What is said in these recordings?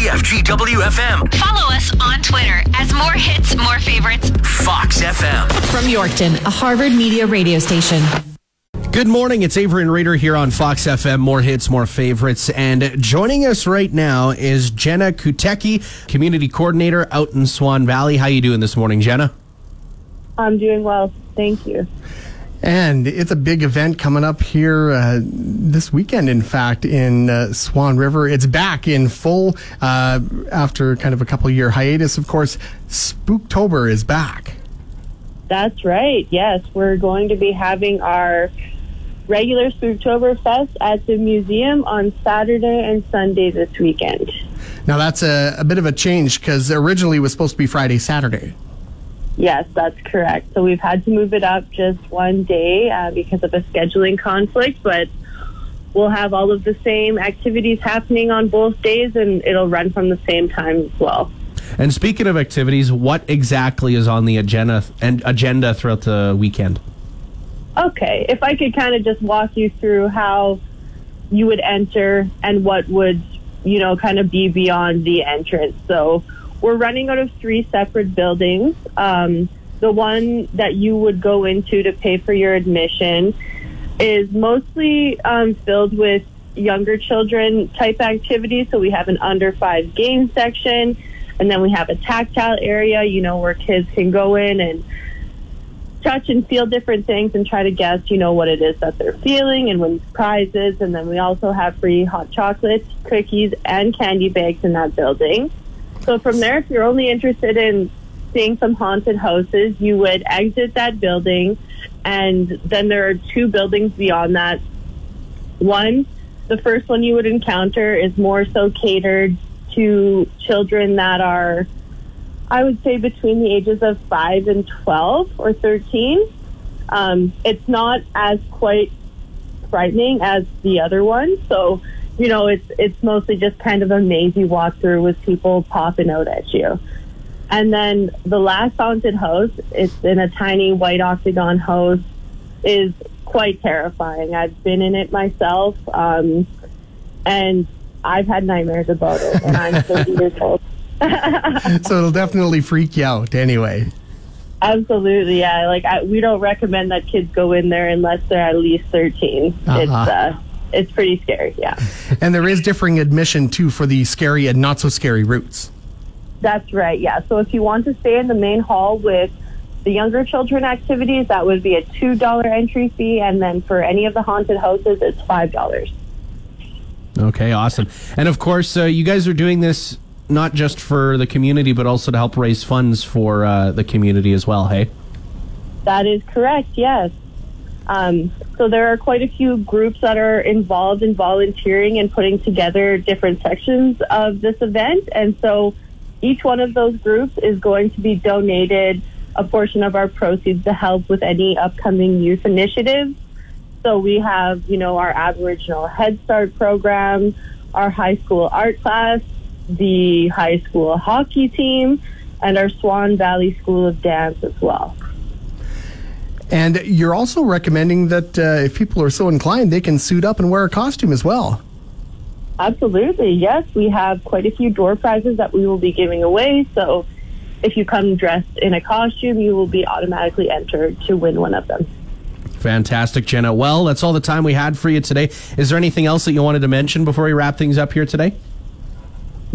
CFGW FM. Follow us on Twitter as more hits, more favorites. Fox FM. From Yorkton, a Harvard Media radio station. Good morning. It's Avery and Reader here on Fox FM. More hits, more favorites. And joining us right now is Jenna Kutecki, community coordinator out in Swan Valley. How you doing this morning, Jenna? I'm doing well. Thank you. And it's a big event coming up here uh, this weekend, in fact, in uh, Swan River. It's back in full uh, after kind of a couple year hiatus. Of course, Spooktober is back. That's right. Yes, we're going to be having our regular Spooktober Fest at the museum on Saturday and Sunday this weekend. Now, that's a, a bit of a change because originally it was supposed to be Friday, Saturday. Yes, that's correct. So we've had to move it up just one day uh, because of a scheduling conflict, but we'll have all of the same activities happening on both days and it'll run from the same time as well. And speaking of activities, what exactly is on the agenda and agenda throughout the weekend? Okay, if I could kind of just walk you through how you would enter and what would, you know, kind of be beyond the entrance. So we're running out of three separate buildings. Um, the one that you would go into to pay for your admission is mostly um, filled with younger children type activities. So we have an under five game section, and then we have a tactile area, you know, where kids can go in and touch and feel different things and try to guess, you know, what it is that they're feeling and win prizes. And then we also have free hot chocolates, cookies, and candy bags in that building. So from there, if you're only interested in seeing some haunted houses, you would exit that building, and then there are two buildings beyond that. One, the first one you would encounter is more so catered to children that are, I would say, between the ages of 5 and 12 or 13. Um, it's not as quite frightening as the other one. So you know, it's it's mostly just kind of a mazy walkthrough with people popping out at you. And then the last haunted house, it's in a tiny white octagon house, is quite terrifying. I've been in it myself, um, and I've had nightmares about it, and I'm 30 years old. so it'll definitely freak you out anyway. Absolutely, yeah. Like I, we don't recommend that kids go in there unless they're at least 13. Uh-huh. It's uh, it's pretty scary, yeah. And there is differing admission too for the scary and not so scary routes. That's right, yeah. So if you want to stay in the main hall with the younger children activities, that would be a $2 entry fee. And then for any of the haunted houses, it's $5. Okay, awesome. And of course, uh, you guys are doing this not just for the community, but also to help raise funds for uh, the community as well, hey? That is correct, yes. Um, so there are quite a few groups that are involved in volunteering and putting together different sections of this event. And so each one of those groups is going to be donated a portion of our proceeds to help with any upcoming youth initiatives. So we have, you know, our Aboriginal Head Start program, our high school art class, the high school hockey team, and our Swan Valley School of Dance as well. And you're also recommending that uh, if people are so inclined, they can suit up and wear a costume as well. Absolutely, yes. We have quite a few door prizes that we will be giving away. So if you come dressed in a costume, you will be automatically entered to win one of them. Fantastic, Jenna. Well, that's all the time we had for you today. Is there anything else that you wanted to mention before we wrap things up here today?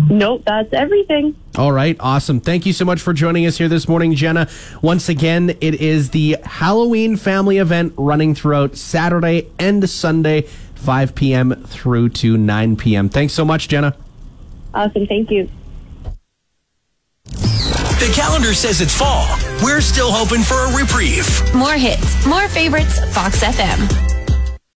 Nope, that's everything. All right, awesome. Thank you so much for joining us here this morning, Jenna. Once again, it is the Halloween family event running throughout Saturday and Sunday, 5 p.m. through to 9 p.m. Thanks so much, Jenna. Awesome, thank you. The calendar says it's fall. We're still hoping for a reprieve. More hits, more favorites, Fox FM.